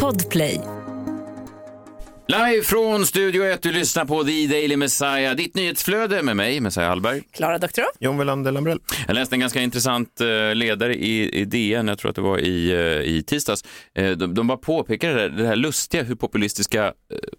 Podplay. Live från Studio 1, du lyssnar på The Daily Messiah, ditt nyhetsflöde med mig, Messiah Hallberg. Klara Doktorow. John Welander Lambrell. Jag läste en ganska intressant eh, ledare i, i DN, jag tror att det var i, eh, i tisdags. Eh, de, de bara påpekade det, här- det här lustiga hur populistiska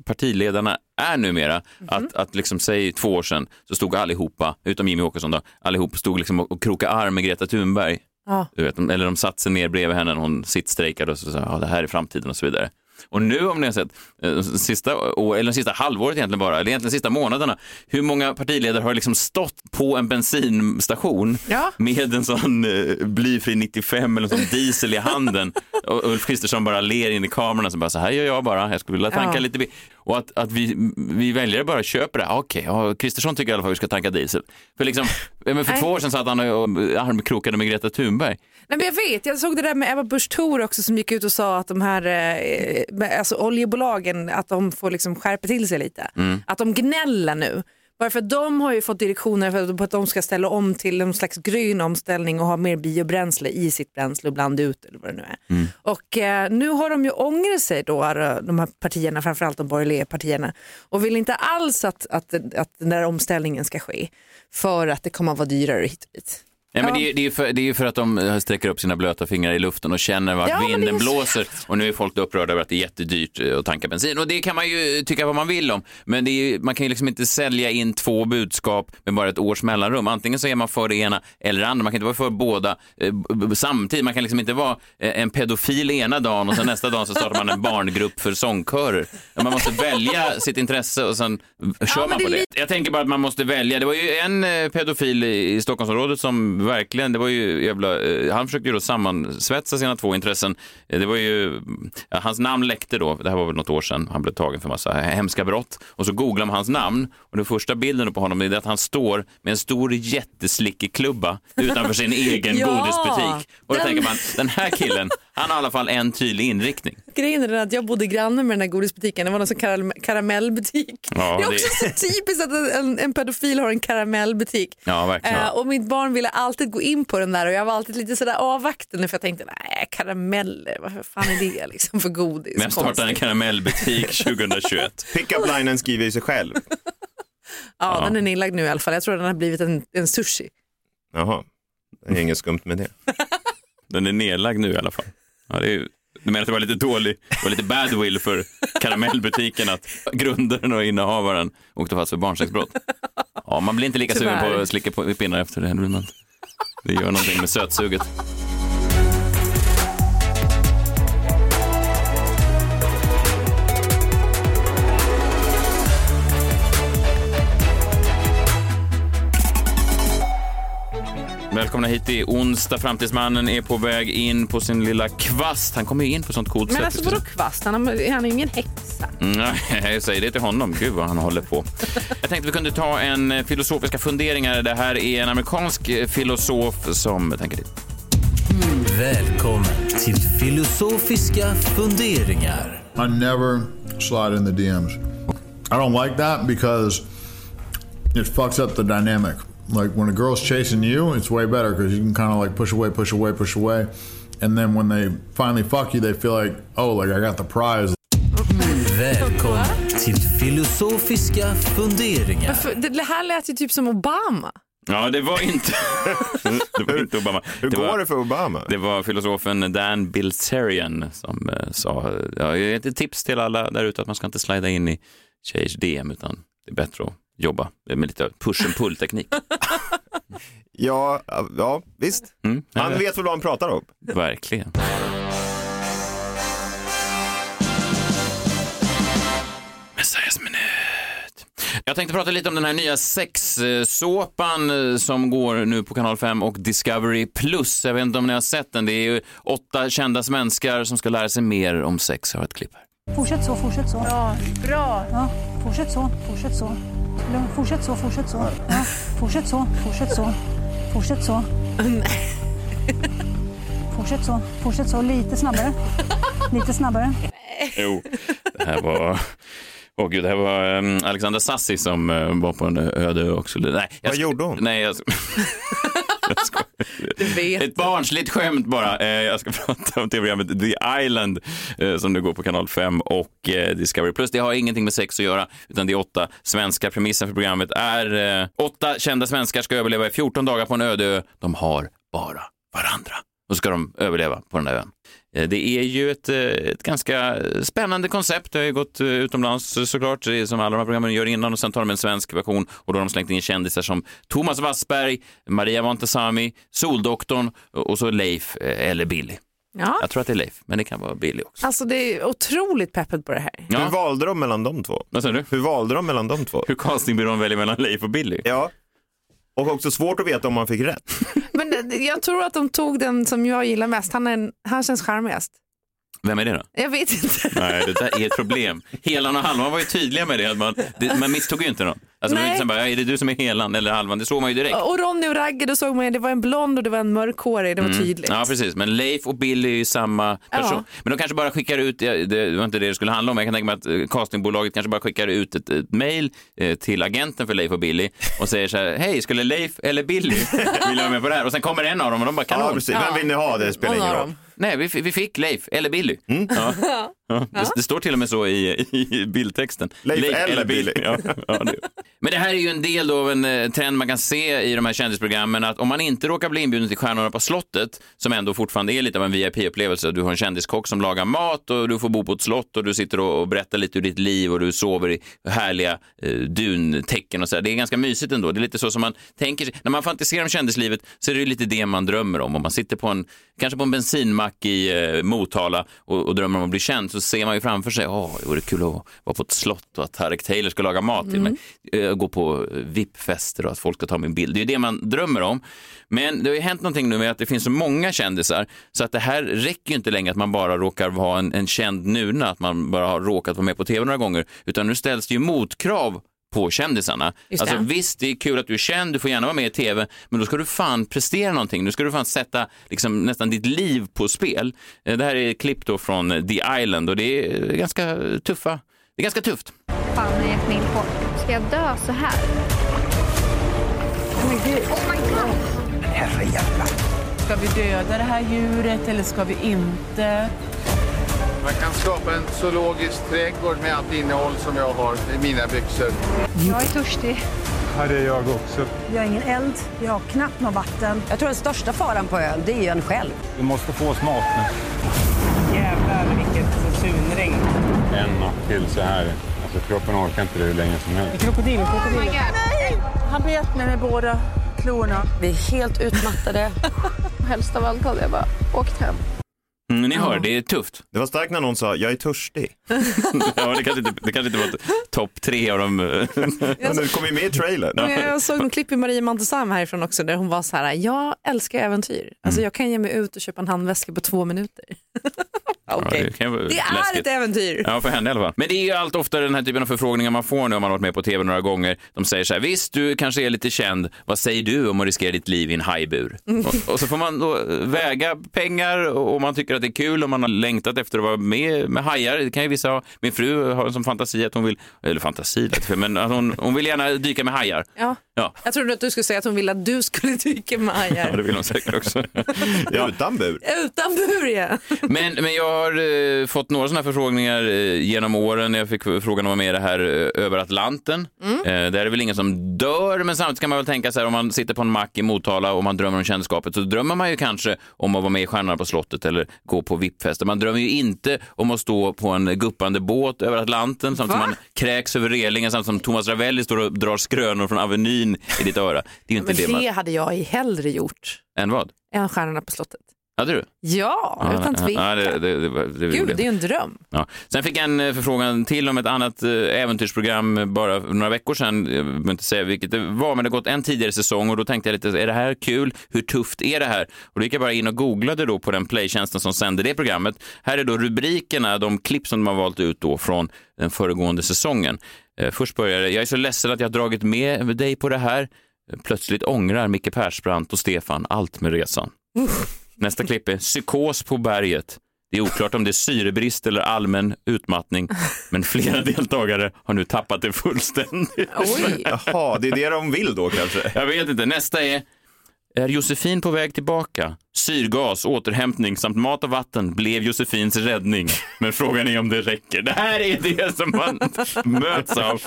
partiledarna är numera. Att, att liksom, säg två år sedan så stod allihopa, utom Jimmy Åkesson då, allihop stod liksom och, och krokade arm med Greta Thunberg. Ja. Du vet, eller de satte sig ner bredvid henne när hon sittstrejkade och så sa ja, det här är framtiden och så vidare. Och nu om ni har sett, eh, sista, eller sista halvåret egentligen bara, eller egentligen sista månaderna, hur många partiledare har liksom stått på en bensinstation Ja. med en sån eh, blyfri 95 eller en sån diesel i handen och Ulf Kristersson bara ler in i kameran och så bara så här gör jag bara, jag skulle vilja tanka Ja. lite. bi-" Och att, att vi, vi väljare bara köper det. Okej, ja, Kristersson tycker i alla fall att vi ska tanka diesel. För, liksom, men för två år sedan satt han och armkrokade med Greta Thunberg. Nej, men jag vet, jag såg det där med Ebba Busch Thor också som gick ut och sa att de här eh, med- alltså oljebolagen att de får liksom skärpa till sig lite. Att de gnäller nu. Bara för att de har ju fått direktioner för att- de ska ställa om till en slags grön omställning och ha mer biobränsle i sitt bränsle och blanda ut eller vad det nu är. Och eh, nu har de ju ångrat sig då, eh, de här partierna, framförallt de borgerliga partierna och vill inte alls att, att, att den där omställningen ska ske för att det kommer att vara dyrare hit och dit. Ja, men Ja. det, är, det, är för, det är för att de eh, sträcker upp sina blöta fingrar i luften och känner vart Ja, vinden blåser. Och nu är folk upprörda över att det är jättedyrt eh, att tanka bensin. Och det kan man ju tycka vad man vill om. Men är, man kan ju liksom inte sälja in två budskap med bara ett års mellanrum. Antingen så är man för det ena eller det andra. Man kan inte vara för båda eh, samtidigt. Man kan liksom inte vara eh, en pedofil ena dagen och sen nästa dag så startar man en barngrupp för sångkörer. Man måste välja sitt intresse och sen kör men man på det. Jag tänker bara att man måste välja. Det var ju en pedofil i i Stockholmsområdet som verkligen, det var ju jävla, eh, han försökte ju då sammansvetsa sina två intressen. Eh, Det var ju, hans namn läckte då, det här var väl något år sedan, han blev tagen för massa hemska brott. Och så googlar man hans namn och den första bilden på honom är att han står med en stor jätteslickig klubba utanför sin egen Ja, godisbutik. Och då den- tänker man, den här killen, han har i alla fall en tydlig inriktning. Grejen är att jag bodde granne med den här godisbutiken. Det var någon sån karam- karamellbutik. Ja, det är det- också så typiskt att en, en pedofil har en karamellbutik. Ja, verkligen. Eh, och mitt barn ville alltid gå in på den där och jag var alltid lite sådär avvaktande för jag tänkte nej karameller, vad fan är det liksom för godis? Men jag startar en karamellbutik 2021. Pickup-linen skriver ju sig själv. Ja, den är nedlagd nu i alla fall. Jag tror den har blivit en, en sushi. Jaha, det är inget skumt med det. Den är nedlagd nu i alla fall. Ja, det är, ju- du menar att det var lite dålig, det var lite badwill för karamellbutiken att grundaren och innehavaren åkte fast för barnsexbrott? Ja, man blir inte lika sugen på Tyvärr. att slicka på pinnar efter det. Det gör någonting med sötsuget. Välkomna hit till onsdag. Framtidsmannen är på väg in på sin lilla kvast. Han kommer in på sånt coolt Men sätt. alltså vadå kvast? Han, är ju ingen häxa. Mm, Nej, jag säger det till honom. Gud vad han håller på. Jag tänkte vi kunde ta en eh, filosofiska funderingar. Det här är en amerikansk eh, filosof som tänker till. Välkommen till filosofiska funderingar. I never slide in the DMs. I don't like that because it fucks up the dynamic. Like when a girl's chasing you, it's way better because you can kind of like push away, push away, push away. And then when they finally fuck you, they feel like, oh, like I got the prize. Välkommen till filosofiska funderingar. Det här lät ju typ som Obama. Ja, det var inte, det var inte Obama. Hur det går var, det för Obama? Det var filosofen Dan Bilzerian som eh, sa, ja, ett tips till alla där ute att man ska inte slida in i tjejers DM utan det är bättre att jobba med lite push and pull-teknik. Ja, ja, visst. Mm, Han vet väl vad han pratar om. Verkligen. Minut. Jag tänkte prata lite om den här nya sexsåpan eh, som går nu på kanal 5 och Discovery+. Plus. Jag vet inte om ni har sett den. Det är ju åtta kända svenskar som ska lära sig mer om sex. Jag har ett klipp här. Fortsätt så, fortsätt så. Ja, bra. Ja, fortsätt så, fortsätt så. Lugn, Fortsätt så, fortsätt så. Ja, fortsätt så, fortsätt så. Fortsätt så. Fortsätt så, fortsätt så. Lite snabbare. Lite snabbare. Jo, det här var... Åh gud, det här var um, Alexandra Sassi som eh, var på en öde ö också. Nej, jag Vad gjorde hon? Nej, jag, sk- jag skojar. Du vet. Ett barnsligt skämt bara. Eh, jag ska prata om tv-programmet The Island eh, som nu går på kanal 5 och eh, Discovery Plus. Det har ingenting med sex att göra, utan det är åtta svenskar. Premissen för programmet är åtta kända svenskar ska överleva i 14 dagar på en öde ö. De har bara varandra. Och ska de överleva på den där ön. Eh, Det är ju ett, eh, ett ganska spännande koncept. Det har ju gått eh, utomlands såklart, som alla de här programmen gör innan och sen tar de en svensk version och då har de slängt in kändisar som Thomas Wassberg, Maria Montazami, Soldoktorn och så Leif eller Billy. Ja. Jag tror att det är Leif, men det kan vara Billy också. Alltså det är otroligt peppet på det här. Hur Ja, valde de mellan de två? vad säger du? Hur valde de mellan de två? Hur castingbyrån väljer mellan Leif och Billy? Ja. Och också svårt att veta om man fick rätt. Men det- jag tror att de tog den som jag gillar mest. Han, är en, han känns charmigast. Vem är det då? Jag vet inte. Nej, det där är ett problem. Helan och Halvan var ju tydliga med det. Man, det man misstog ju inte någon. Alltså, Nej. liksom bara, ja, är det du som är Helan eller Halvan? Det såg man ju direkt. Och Ronny och Ragge, då såg man ju, det var en blond och det var en mörkhårig. Det var tydligt. Mm. Ja, precis. Men Leif och Billy är ju samma person. Ja. Men de kanske bara skickar ut, ja, det var inte det det skulle handla om, jag kan tänka mig att eh, castingbolaget kanske bara skickar ut ett, ett mail eh, till agenten för Leif och Billy och säger så här, hej, skulle Leif eller Billy vilja vara med på det här? Och sen kommer en av dem och de bara, Ja, kanon. precis. Vem vill ni ha? Det spelar ingen av roll. Nej, vi, vi fick Leif eller Billy. Ja. Ja. Det, det står till och med så i, i bildtexten. Leif eller Billy. Ja, ja, det. Men det här är ju en del av en eh, trend man kan se i de här kändisprogrammen att om man inte råkar bli inbjuden till Stjärnorna på slottet, som ändå fortfarande är lite av en VIP-upplevelse, du har en kändiskock som lagar mat och du får bo på ett slott och du sitter och berättar lite ur ditt liv och du sover i härliga eh, duntäcken och så där. Det är ganska mysigt ändå. Det är lite så som man tänker sig. När man fantiserar om kändislivet så är det ju lite det man drömmer om. Om man sitter på en, kanske på en bensinmack i eh, Motala och, och drömmer om att bli känd så ser man ju framför sig, åh, det vore kul att vara på ett slott och att Tarek Taylor ska laga mat till mig. Eh, gå på VIP-fester och att folk ska ta min bild. Det är ju det man drömmer om. Men det har ju hänt någonting nu med att det finns så många kändisar så att det här räcker ju inte längre att man bara råkar vara en, en känd nuna, att man bara har råkat vara med på tv några gånger, utan nu ställs det ju motkrav på kändisarna. Alltså det. visst, det är kul att du är känd, du får gärna vara med i tv, men då ska du fan prestera någonting. Nu ska du fan sätta liksom, nästan ditt liv på spel. Eh, Det här är ett klipp då från eh, The Island och det är ganska tuffa. Det är ganska tufft. Fan, jag gett mig in på. Ska jag dö så här? Men gud. Oh my god. Ska vi döda det här djuret eller ska vi inte? Man kan skapa en zoologisk trädgård med allt innehåll som jag har i mina byxor. Jag är törstig. Det är jag också. Vi har ingen eld, vi har knappt något vatten. Jag tror den största faran på ön, det är ju en själv. Du måste få oss mat nu. Jävlar vilket sunregn. En natt till så här. Alltså kroppen orkar inte det hur länge som helst. Krokodil, Oh krokodil. god. Han bet mig med båda klorna. Vi är helt utmattade. Helst av allt hade jag bara åkt hem. Mm, ni hör, det är tufft. Det var starkt när någon sa, jag är törstig. ja, det kanske inte, det kanske inte var topp tre av dem. Men det kom ju med i trailern. Men Jag såg en klipp i Maria Montazam härifrån också där hon var så här, jag älskar äventyr. Alltså Mm. jag kan ge mig ut och köpa en handväska på två minuter. Det kan ju vara Det är läskigt. ett äventyr. Ja, för henne i alla fall. Men det är ju allt oftare den här typen av förfrågningar man får nu om man har varit med på tv några gånger. De säger så här, visst du kanske är lite känd, vad säger du om att riskera ditt liv i en hajbur? Och, och så får man då väga pengar och man tycker att det är kul om man har längtat efter att vara med med hajar. Det kan ju vissa ha. Min fru har en sån fantasi att hon vill, eller fantasi men att hon, hon vill gärna dyka med hajar. Ja. Ja. Jag trodde att du skulle säga att hon ville att du skulle dyka med Ja, hajar. det vill hon säkert också. Utan bur. Utan bur ja. Men, men jag har eh, fått några sådana här förfrågningar eh, genom åren. Jag fick frågan om att vara med i det här eh, över Atlanten. Mm. Eh, där är det väl ingen som dör, men samtidigt kan man väl tänka så här om man sitter på en mack i Motala och man drömmer om kändisskapet så drömmer man ju kanske om att vara med i Stjärnorna på slottet eller gå på VIP-fester. Man drömmer ju inte om att stå på en guppande båt över Atlanten samtidigt som Va? man kräks över relingen samtidigt som Thomas Ravelli står och drar skrönor från Avenyn i ditt öra. Det är inte Men det man... det hade jag hellre gjort Än vad? än Stjärnorna på slottet. Hade du? Ja, utan ja, tvekan. det, det, det, var- det, Gud, det är ju en dröm. Ja. Sen fick jag en eh, förfrågan till om ett annat eh, äventyrsprogram bara för några veckor sedan. Jag behöver inte säga vilket det var, men det har gått en tidigare säsong och då tänkte jag lite, är det här kul? Hur tufft är det här? Och då gick jag bara in och googlade då på den playtjänsten som sände det programmet. Här är då rubrikerna, de klipp som de har valt ut då från den föregående säsongen. Eh, Först börjar det, jag är så ledsen att jag har dragit med dig på det här. Plötsligt ångrar Micke Persbrandt och Stefan allt med resan. Nästa klipp är psykos på berget. Det är oklart om det är syrebrist eller allmän utmattning, men flera deltagare har nu tappat det fullständigt. Oj. Jaha, det är det de vill då kanske. Jag vet inte. Nästa är Är Josefin på väg tillbaka? Syrgas, återhämtning samt mat och vatten blev Josefins räddning. Men frågan är om det räcker. Det här är det som man möts av.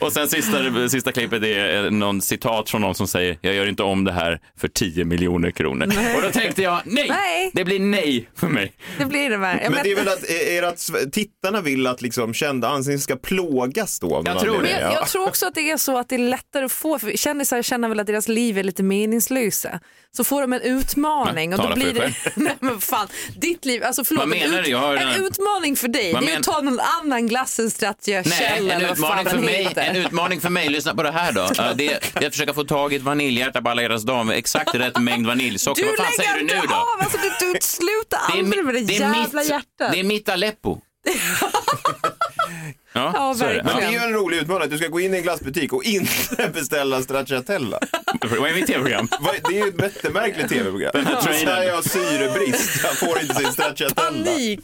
Och sen sista, sista klippet är någon citat från någon som säger jag gör inte om det här för 10 miljoner kronor. Nej. Och då tänkte jag nej, Nej. det blir nej för mig. Det blir det. Jag Men det är väl att, är det att tittarna vill att liksom kända ansikten ska plågas då? någon tror? Men jag, Ja. jag tror också att det är så att det är lättare att få, för kändisar känner väl att deras liv är lite meningslösa. Så får de en utmaning och då blir det, nej men fan, ditt liv, alltså förlåt, Vad en, menar du? Jag har en utmaning för dig, Vad det är men- att ta någon annan glassens Nej, stracciatella eller vad fan utmaning, för den mig, heter. en utmaning för mig, lyssna på det här då. Det är, att försöka få tag i ett vaniljhjärta på alla hjärtans dag med exakt rätt mängd vaniljsocker. Du Vad fan säger du nu då? av, alltså du, du slutar aldrig med det, det jävla mitt- hjärtat. Det är mitt Aleppo. Ja, Ja, är det. Men det är ju verkligen. en rolig utmaning att du ska gå in i en glassbutik och inte beställa stracciatella. Vad är mitt tv-program? Det är ju ett jättemärkligt tv-program. Här jag har syrebrist, jag får inte sin stracciatella. Panik!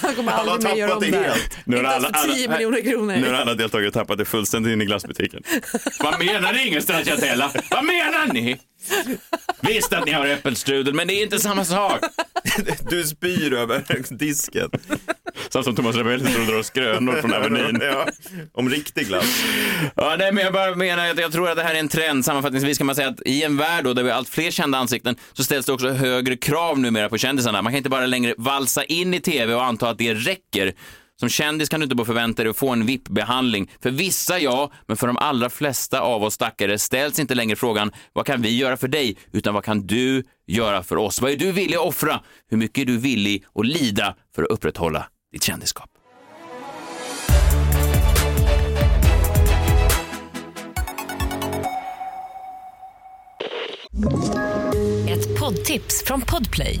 Han kommer Alla aldrig mer göra om det helt. Nu har alla- för 10 alla- miljoner kronor. Nu har alla deltagare tappat det fullständigt in i glassbutiken. Vad menar ni ingen stracciatella? Vad menar ni? Visst att ni har äppelstrudel, men det är inte samma sak. Du spyr över disken. Samt som Thomas Rebell står och drar skrönor från Avenyn. Ja, om riktig glass. Ja, nej, men jag bara menar att jag tror att det här är en trend. Sammanfattningsvis kan man säga att i en värld då där vi har allt fler kända ansikten så ställs det också högre krav numera på kändisarna. Man kan inte bara längre valsa in i tv och anta att det räcker. Som kändis kan du inte bara förvänta dig att få en VIP-behandling. För vissa ja, men för de allra flesta av oss stackare ställs inte längre frågan vad kan vi göra för dig, utan vad kan du göra för oss? Vad är du villig att offra? Hur mycket är du villig att lida för att upprätthålla ditt kändisskap? Ett poddtips från Podplay.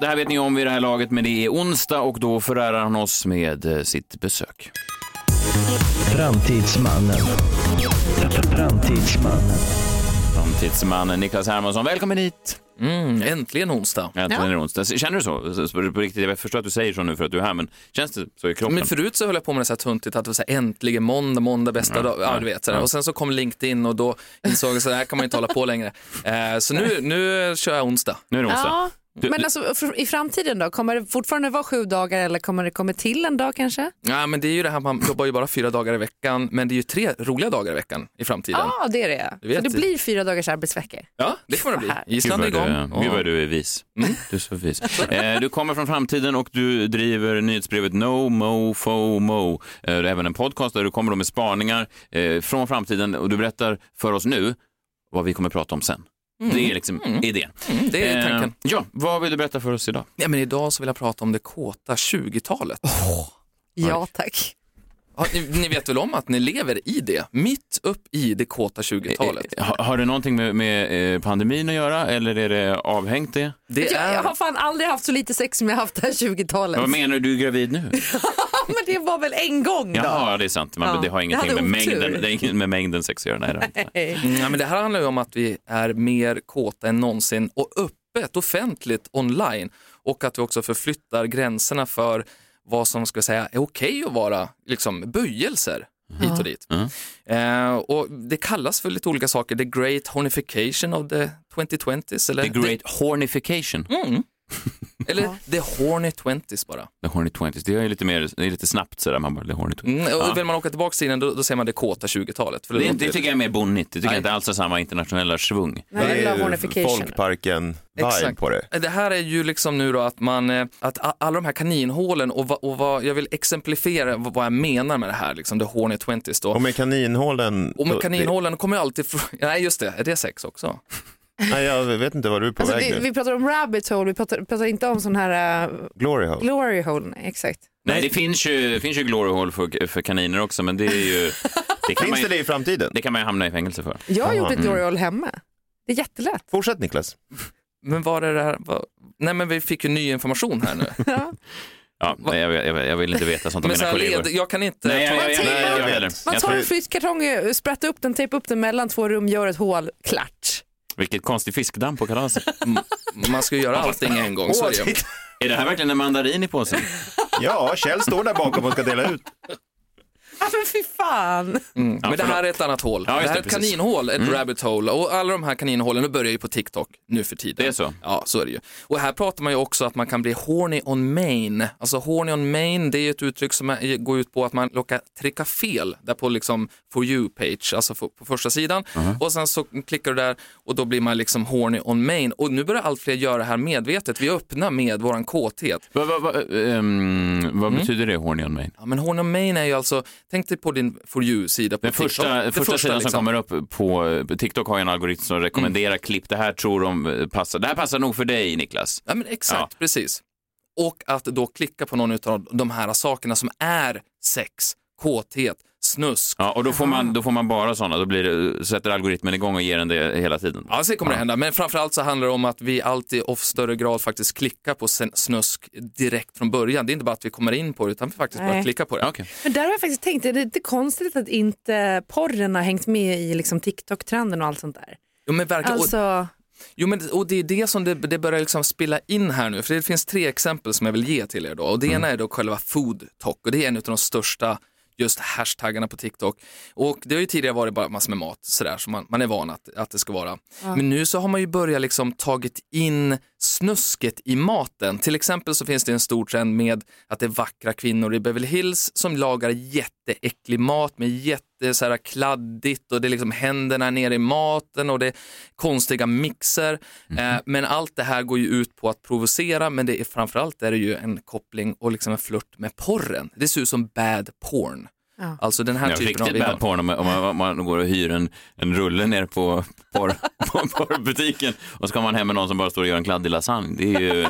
Det här vet ni om vid det här laget, men det är onsdag och då förärar han oss med eh, sitt besök. Framtidsmannen. Framtidsmannen. Framtidsmannen Niklas Hermansson, välkommen hit! Mm, äntligen onsdag. Äntligen det onsdag. Känner du så? På riktigt, jag förstår att du säger så nu för att du är här, men känns det så i kroppen? Men förut så höll jag på med det så här tuntigt att det var så här, äntligen måndag, måndag bästa Ja, dag. Ja, ja, du vet, så ja. Och sen så kom LinkedIn och då insåg jag så här kan man inte hålla på längre. Eh, så nu, nu kör jag onsdag. Nu är det Men alltså, i framtiden då? Kommer det fortfarande vara sju dagar eller kommer det komma till en dag kanske? Ja, men det är ju det här, man jobbar ju bara fyra dagar i veckan, men det är ju tre roliga dagar i veckan i framtiden. Ja, det är det. Du vet Så det blir fyra dagars arbetsveckor. Ja, det kommer det bli. Island är igång. Gud vad du är vis. Du är så vis. Eh, du kommer från framtiden och du driver nyhetsbrevet No Mo FOMO. Eh, det är även en podcast där du kommer med spaningar eh, från framtiden och du berättar för oss nu vad vi kommer prata om sen. Mm. Det är liksom idén. Mm, det är Eh, tanken. ja, vad vill du berätta för oss idag? Ja, men idag så vill jag prata om det kåta 20-talet. Ja, tack. Ja, ni, ni vet väl om att ni lever i det, mitt upp i det kåta 20-talet. Eh, Har, har det någonting med, med eh, pandemin att göra eller är det avhängt det? Det Jag, jag har fan aldrig haft så lite sex som jag haft det här 20-talet. Vad menar du, du är gravid nu? men det var väl en gång då? Jaha, det är sant. Man, Ja, det har ingenting med mängden, det är inget med mängden sex att göra. Nej. Nej. Mm, ja, men det här handlar ju om att vi är mer kåta än någonsin och öppet, offentligt, online och att vi också förflyttar gränserna för vad som ska säga är okej att vara liksom, böjelser hit och dit. Eh, och det kallas för lite olika saker, the great hornification of the 2020s. Eller The great hornification. Mm. Eller the horny 20s bara. The horny twenties. Det är ju lite mer, det är lite snabbt sådär. Man bara, the horny twenties. Mm, och Ja. Vill man åka tillbaka till den då, då säger man det kåta 20-talet. För Det, låter- det tycker jag är mer bonnigt. Det tycker Nej. jag inte alls har samma internationella svung. Nej, Det är. Folkparken-vibe på det. Det här är ju liksom nu då att man, eh, att alla de här kaninhålen och, va, och vad, jag vill exemplifiera vad vad jag menar med det här, liksom the horny 20s då. Och med kaninhålen... Och med kaninhålen kommer jag alltid nej just det, är det sex också? Nej, jag vet inte vad du är på Alltså, väg nu. vi pratar om rabbit hole, vi pratar, pratar inte om sån här uh, Glory hole. glory hole. Nej, exakt. Nej, det finns ju, finns ju glory hole för, för kaniner också, men det är ju... Det kan Finns man ju- det det i framtiden? Det kan man ju hamna i fängelse för. Jag har gjort ett Mm. glory hole hemma. Det är jättelätt. Fortsätt Niklas. Men var är det här? Var... Nej men vi fick ju ny information här nu. Ja, nej, jag, jag, jag vill inte veta sånt om Men så mina här, kollegor. led, jag kan inte... Nej, jag, jag, jag, tejpar- jag, jag, heller. Man Jag tar en flyttkartong, eh, sprättar upp den, tejpar upp den mellan två rum, gör ett hål, klart. Vilket konstigt fiskdamm på kalaset. Man ska ju göra allting en gång. Så är det. ju. Är det här verkligen en mandarin i påsen? Ja, Kjell står där bakom och ska dela ut. Ja men fy fan. Mm. Ja, Men det här är ett annat hål. Ja, det här är det, ett precis. kaninhål, ett Mm. rabbit hole. Och alla de här kaninhålen, nu börjar ju på TikTok nu för tiden. Det är så? Ja, så är det ju. Och här pratar man ju också att man kan bli horny on main. Alltså horny on main, det är ju ett uttryck som är- går ut på att man råkar trycka fel där på liksom for you-page, alltså på på första sidan. Och sen så klickar du där och då blir man liksom horny on main. Och nu börjar allt fler göra det här medvetet. Vi öppnar med våran kåthet. Vad, vad, vad, ehm, vad betyder det, horny on main? Ja, men horny on main är ju alltså, tänk dig på din for you-sida på Den TikTok. första, Det första, sidan liksom. som kommer upp på på TikTok har ju en algoritm som rekommenderar klipp. Det här tror de eh, passar. Det här passar nog för dig, Niklas. Ja, men exakt, precis. Och att då klicka på någon av de här sakerna som är sex, kåthet, snusk. Ja, och då får man, då får man bara sådana. Då blir det, sätter algoritmen igång och ger den det hela tiden. Ja, så kommer det hända. Men framförallt så handlar det om att vi alltid och större grad faktiskt klickar på snusk direkt från början. Det är inte bara att vi kommer in på det utan vi faktiskt Nej. börjar klicka på det. Okay. Men där har jag faktiskt tänkt, är det lite konstigt att inte porren har hängt med i liksom TikTok-trenden och allt sånt där? Jo, men verkligen. Och- Alltså, Jo, men, och det är det som det, det börjar liksom spilla in här nu, för det finns tre exempel som jag vill ge till er då. Och det ena är då själva food talk och det är en av de största just hashtaggarna på TikTok. Och det har ju tidigare varit bara massor med mat, sådär, som man, man är van att, att det ska vara. Ja. Men nu så har man ju börjat liksom tagit in snusket i maten. Till exempel så finns det en stor trend med att det är vackra kvinnor i Beverly Hills som lagar jätteäcklig mat med jätte så här, kladdigt och det är liksom händerna nere i maten och det är konstiga mixer. Eh, men allt det här går ju ut på att provocera men det är framförallt är det ju en koppling och liksom en flört med porren. Det ser ut som bad porn. Ja. Alltså den här Ja, typen riktigt av bad innehåll. porn om man, om man, om man går och hyr en, en rulle ner på, porr, på porrbutiken och så kommer man hem med någon som bara står och gör en kladdig lasagne. Det är ju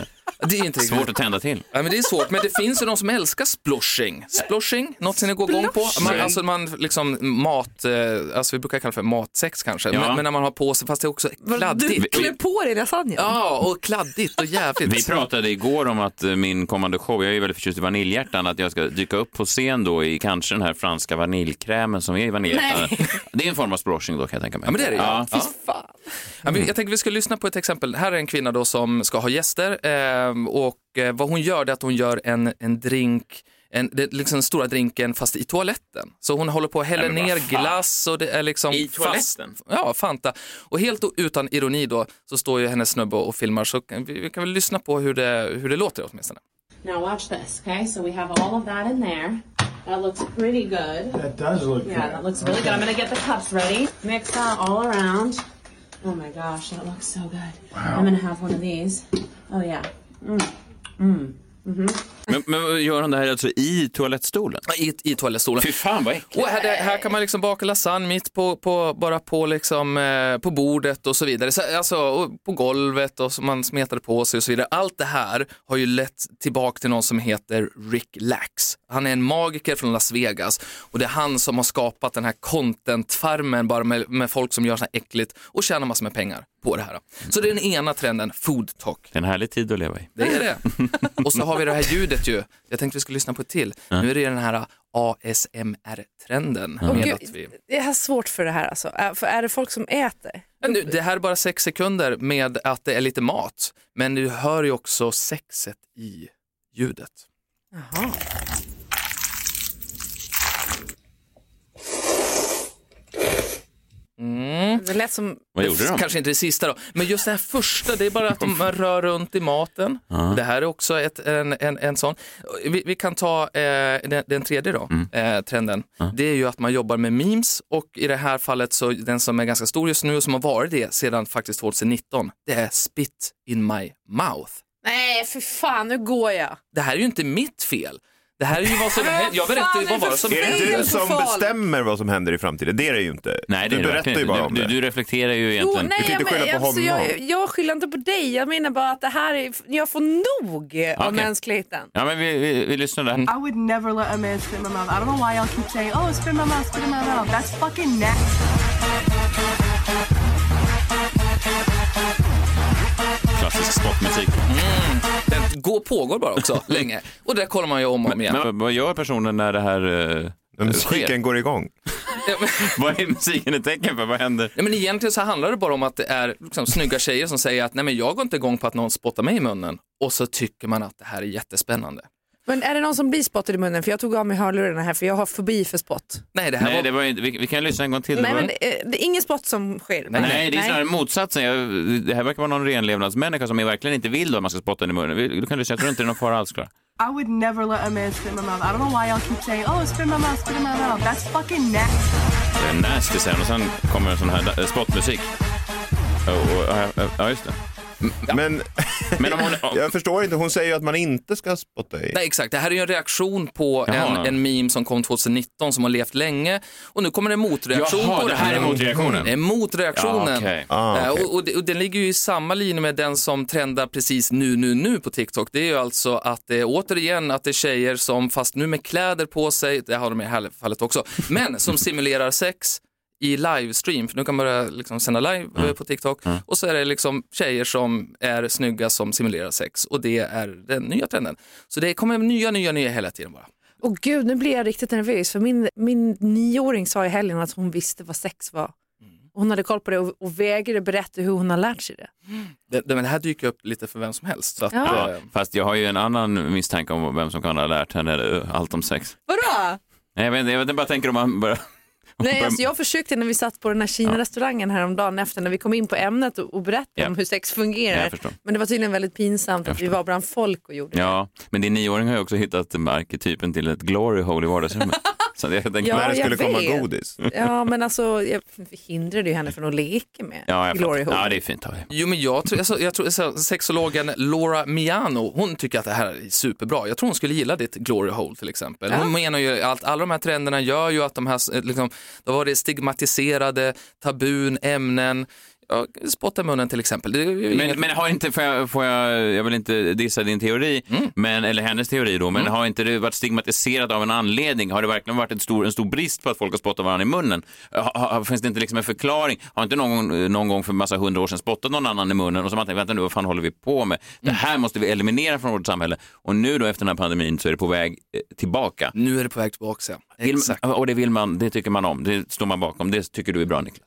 Det är inte riktigt- svårt att tända till. Ja, men det är svårt, men det finns ju de som älskar sploshing. Sploshing, något som ni går igång på. Man, alltså man liksom mat, eh, alltså vi brukar kalla det för matsex kanske, Ja. men, men när man har på sig, fast det är också vad, du kladdigt. klär på dig lasagnen? Ja, och kladdigt och jävligt. Vi pratade igår om att eh, min kommande show, jag är väldigt förtjust i vaniljhjärtan, att jag ska dyka upp på scen då i kanske den här franska vaniljkrämen som är i vaniljhjärtan. Det är en form av sploshing då kan jag tänka mig. Ja, men det är det ju. Ja. Ja. Ja, vi- jag tänker vi ska lyssna på ett exempel. Här är en kvinna då som ska ha gäster eh, och eh, vad hon gör är att hon gör en, en drink en, det är liksom den stora drinken fast i toaletten. Så hon håller på att hälla ner glass och det är liksom I fast. toaletten? Ja, Fanta. Och helt utan ironi då så står ju hennes snubbe och filmar så kan vi, vi kan väl lyssna på hur det, hur det låter åtminstone. Now watch this, okay? So we have all of that in there. That looks pretty good. That does look Yeah, good. that looks really good. I'm gonna get the cups ready. Mix that all around. Oh my gosh, that looks so good. I'm gonna have one of these. Oh yeah. Mm. Mm. Mhm. Men, men gör hon det här alltså i toalettstolen? I, i toalettstolen. Fy fan vad äckligt. Och här, här kan man liksom baka lasagne mitt på, på, bara på, liksom, eh, på bordet och så vidare. Så, alltså, på golvet och så man smetade på sig och så vidare. Allt det här har ju lett tillbaka till någon som heter Rick Lax. Han är en magiker från Las Vegas och det är han som har skapat den här content-farmen bara med, med folk som gör så här äckligt och tjänar massor med pengar på det här. Så det är den ena trenden, food talk. Det är en härlig tid att leva i. Det är det. Och så har vi det här ljudet ju. Jag tänkte vi skulle lyssna på ett till. Nu är det den här ASMR-trenden. Åh, med att vi... Det är svårt för det här alltså. För är det folk som äter? Nu, det här är bara sex sekunder med att det är lite mat. Men du hör ju också sexet i ljudet. Jaha. Mm. Det lät som... Vad gjorde de? Kanske inte det sista då, men just det här första, det är bara att de rör runt i maten. Ja. Det här är också ett, en, en, en sån. Vi, vi kan ta eh, den, den tredje då, eh, trenden. Det är ju att man jobbar med memes och i det här fallet så den som är ganska stor just nu och som har varit det sedan faktiskt 2019, det är spit in my mouth. Nej, för fan, nu går jag. Det här är ju inte mitt fel. Det här är ju vad som händer. Jag berättar ju bara vad som Är det du som bestämmer vad som händer i framtiden? Det är det ju inte. Nej, det du är det berättar verkligen ju bara inte. om du, det. du, reflekterar ju Jo, egentligen. nej, Du kan inte jag, skylla på alltså, honom. jag, jag skyller inte på dig. Jag menar bara att det här är, jag får nog av Okej. mänskligheten. Ja, men vi, vi, vi lyssnar där. I would never let a man spit in my mouth. I don't know why y'all keep saying, oh, spit in my mouth, spit in my mouth. That's fucking nasty. Klassisk spottmusik. Mm. Går, pågår bara också länge. Och det kollar man ju om och om igen. Men vad- vad gör personen när det här uh, Musiken går igång. vad är musiken ett tecken för? Vad händer? Nej, men egentligen så handlar det bara om att det är liksom, snygga tjejer som säger att nej men jag går inte igång på att någon spottar mig i munnen och så tycker man att det här är jättespännande. Men är det någon som blir spottad i munnen? För jag tog av mig hörlurarna här för jag har fobi för spott. Nej, det här Nej, var... det var inte, vi, vi kan lyssna en gång till. Nej, men det, är- det är ingen spott som sker. Nej, det är snarare motsatsen. Jag, det här verkar vara någon renlevnadsmänniska som verkligen inte vill då att man ska spotta i munnen. Du kan lyssna, jag tror inte det är någon fara alls. Klara. I would never let a man spit in my mouth. I don't know why y'all keep saying, oh, spit in my mouth, spit in my mouth. That's fucking nasty. Det är nasty sen och sen kommer en sån här eh, spottmusik. Och, ja, ja, ja, just det. Men, Men om hon, jag förstår inte, hon säger ju att man inte ska spotta i. Nej, exakt. Det här är ju en reaktion på en, Jaha. en meme som kom 2019 som har levt länge och nu kommer det en motreaktion Jaha, på det här är motreaktionen. Det är motreaktionen. Ja, okej. Ah, Eh, okej. och, och, och den ligger ju i samma linje med den som trendar precis nu, nu, nu på TikTok. Det är ju alltså att det är återigen att det är tjejer som, fast nu med kläder på sig, det har de i det här fallet också, men som simulerar sex i livestream, för nu kan man börja liksom sända live Mm. eh, på TikTok och så är det liksom tjejer som är snygga som simulerar sex och det är den nya trenden. Så det kommer nya, nya, nya hela tiden bara. Och gud, nu blir jag riktigt nervös för min, min nioåring sa i helgen att hon visste vad sex var. Hon hade koll på det och, och vägrade berätta hur hon har lärt sig det. Det, det, men det här dyker upp lite för vem som helst. Så att, Ja. eh, Fast jag har ju en annan misstanke om vem som kan ha lärt henne allt om sex. Vadå? Nej, Jag vet jag vet inte, bara tänker om man börjar... Nej, alltså jag försökte när vi satt på den här Kina-restaurangen häromdagen efter när vi kom in på ämnet och, och berättade Ja. om hur sex fungerar. Men det var tydligen väldigt pinsamt att vi var bland folk och gjorde det. Ja, men din nioåring har ju också hittat arketypen till ett glory hole i vardagsrummet. Så jag tänker, Ja, När det jag skulle komma vet. godis. Ja, men alltså jag hindrade ju henne från att leka med ja, jag Glory. Hole. ja, det är fint av. Jo, men jag tror, alltså, jag tror alltså, sexologen Laura Miano, hon tycker att det här är superbra. Jag tror hon skulle gilla ditt glory hole till exempel. Hon menar ju att alla de här trenderna gör ju att de här, liksom, då var det stigmatiserade tabun, ämnen, ja, spotta i munnen till exempel. Inget... Men, men har inte, får jag, får jag, jag vill inte dissa din teori, Mm. men, eller hennes teori då, men har inte det varit stigmatiserat av en anledning? Har det verkligen varit en stor, en stor brist på att folk har spottat varandra i munnen? Ha, ha, finns det inte liksom en förklaring? Har inte någon, någon gång för massa hundra år sedan spottat någon annan i munnen och så har man tänkt, vänta nu, vad fan håller vi på med? Det här måste vi eliminera från vårt samhälle. Och nu då efter den här pandemin så är det på väg eh, tillbaka. Nu är det på väg tillbaka, ja. Vill, Exakt. och det vill man, det tycker man om, det står man bakom, det tycker du är bra Niklas?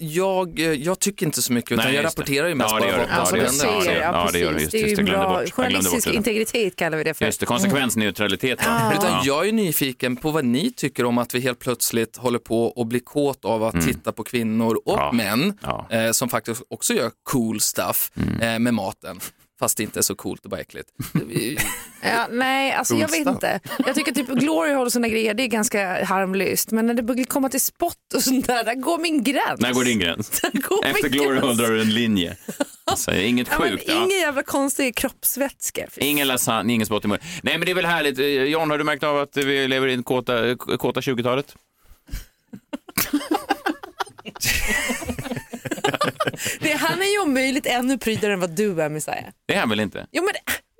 Jag, jag, jag tycker inte så mycket, utan Nej, jag just rapporterar ju mest Ja, bara vad, som Ja, händer. ja, Ja, det gör du. precis. Just det är det, ju jag glömde bra bort. Journalistisk bort integritet kallar vi det för. Just det, konsekvensneutralitet. Utan jag är nyfiken på vad ni tycker om att vi helt plötsligt håller på att bli kåt av att titta på kvinnor och Ja. män Ja. eh, som faktiskt också gör cool stuff eh, med maten. Fast det inte är så coolt, det är bara äckligt. Ja, nej, alltså jag vet inte. Jag tycker typ glory hole och sådana grejer, det är ganska harmlöst. Men när det börjar komma till spott och sånt där, där går min gräns. När går din gräns? Går Efter Glory. Hole drar du en linje. Alltså, inget Ja, sjukt. Ja. ingen jävla konstig kroppsvätska. Ingen lasagne, ingen spott i munnen. Nej men det är väl härligt. Eh, John, har du märkt av att vi lever i en kåta, kåta 20-talet? Det, han är ju om möjligt ännu prydligare än vad du är Messiah. Det är han väl inte? Jo, men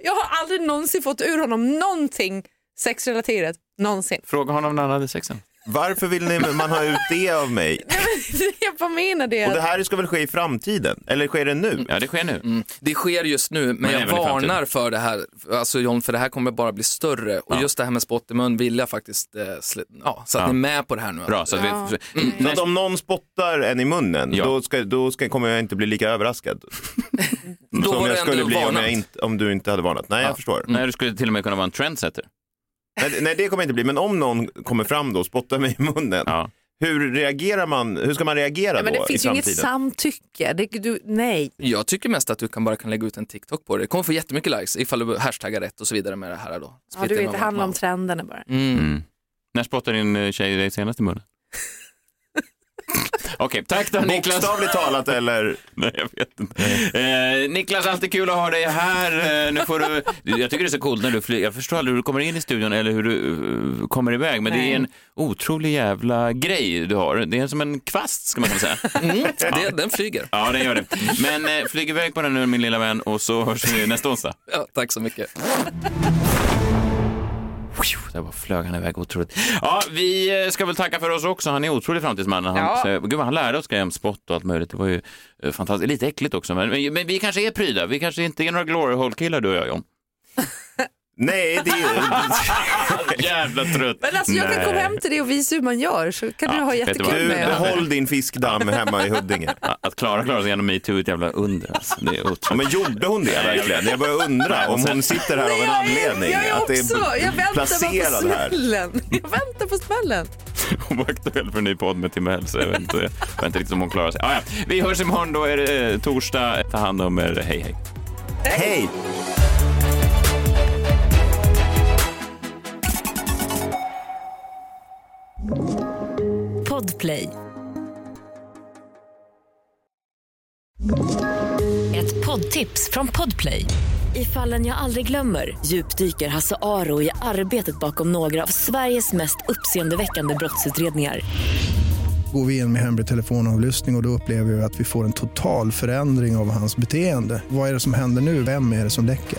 jag har aldrig någonsin fått ur honom någonting sexrelaterat. Någonsin. Fråga honom när han hade sexen. Varför vill ni, man ha ut det av mig? jag bara menar det. Och det här ska väl ske i framtiden? Eller sker det nu? Ja, det sker nu. Mm. Det sker just nu, men, Men jag varnar för det här, alltså John, för det här kommer bara bli större. Och just det här med spott i mun vill jag faktiskt, eh, ja, så att Ja. ni är med på det här nu. Bra, så att Ja. vi... Så att om någon spottar en i munnen, Ja. då, ska, då ska, kommer jag inte bli lika överraskad. Då Som jag skulle bli om, jag inte, om du inte hade varnat. Nej, jag förstår. Nej, du skulle till och med kunna vara en trendsetter. Nej, nej, det kommer inte bli. Men om någon kommer fram då och spottar mig i munnen, Ja. hur reagerar man? Hur ska man reagera Ja, men då det i finns ju inget samtycke. Det, du, nej. Jag tycker mest att du kan bara kan lägga ut en TikTok på det. Det kommer få jättemycket likes ifall du hashtaggar rätt och så vidare med det här då. Ja, du vet, det handlar om trenderna bara. Mm. Mm. När spottade din eh, tjej dig senast i munnen? Okej, tack då Niklas. Bokstavligt talat eller? Nej, jag vet inte. Eh, Niklas, alltid kul att ha dig här. Eh, nu får du, jag tycker det är så coolt när du flyger. Jag förstår aldrig hur du kommer in i studion eller hur du eh, kommer iväg, men det Nej. är en otrolig jävla grej du har. Det är som en kvast, ska man kunna säga. Mm, det, den flyger. Ja, den gör det. Men eh, flyg iväg på den nu, min lilla vän, och så hörs vi nästa onsdag. Ja, tack så mycket. Där bara flög han iväg otroligt. Ja, vi eh, ska väl tacka för oss också. Han är otrolig framtidsman. Han, Ja. så, gud, han lärde oss spott och allt möjligt. Det var ju eh, fantastiskt. Lite äckligt också, men, men, men vi kanske är pryda. Vi kanske inte är några glory hole-killar du och jag, John. Nej, det är Jävla trött. Men alltså jag kan komma hem till dig och visa hur man gör så kan du ha vet du vad? jättekul Du, med. behåll din fiskdamm hemma i Huddinge. Att Klara klarar sig genom metoo är ett jävla under. Alltså. Det är Ja, otroligt. men gjorde hon det verkligen? Jag börjar undra om hon sitter här av en anledning. Jag är Att det också, jag väntar bara på smällen. Jag väntar på smällen. Hon var aktuell för en ny podd med Tim Hell, så jag vet inte, jag vet inte riktigt om hon klarar sig. Ah, ja. Vi hörs imorgon, då är det eh, torsdag. Ta hand om er. Hej, hej. Hej! Podplay. Ett poddtips från Podplay. I fallen jag aldrig glömmer djupdyker Hasse Aro i arbetet bakom några av Sveriges mest uppseendeväckande brottsutredningar. Går vi in med hemlig telefonavlyssning och, och då upplever vi att vi får en total förändring av hans beteende. Vad är det som händer nu? Vem är det som läcker?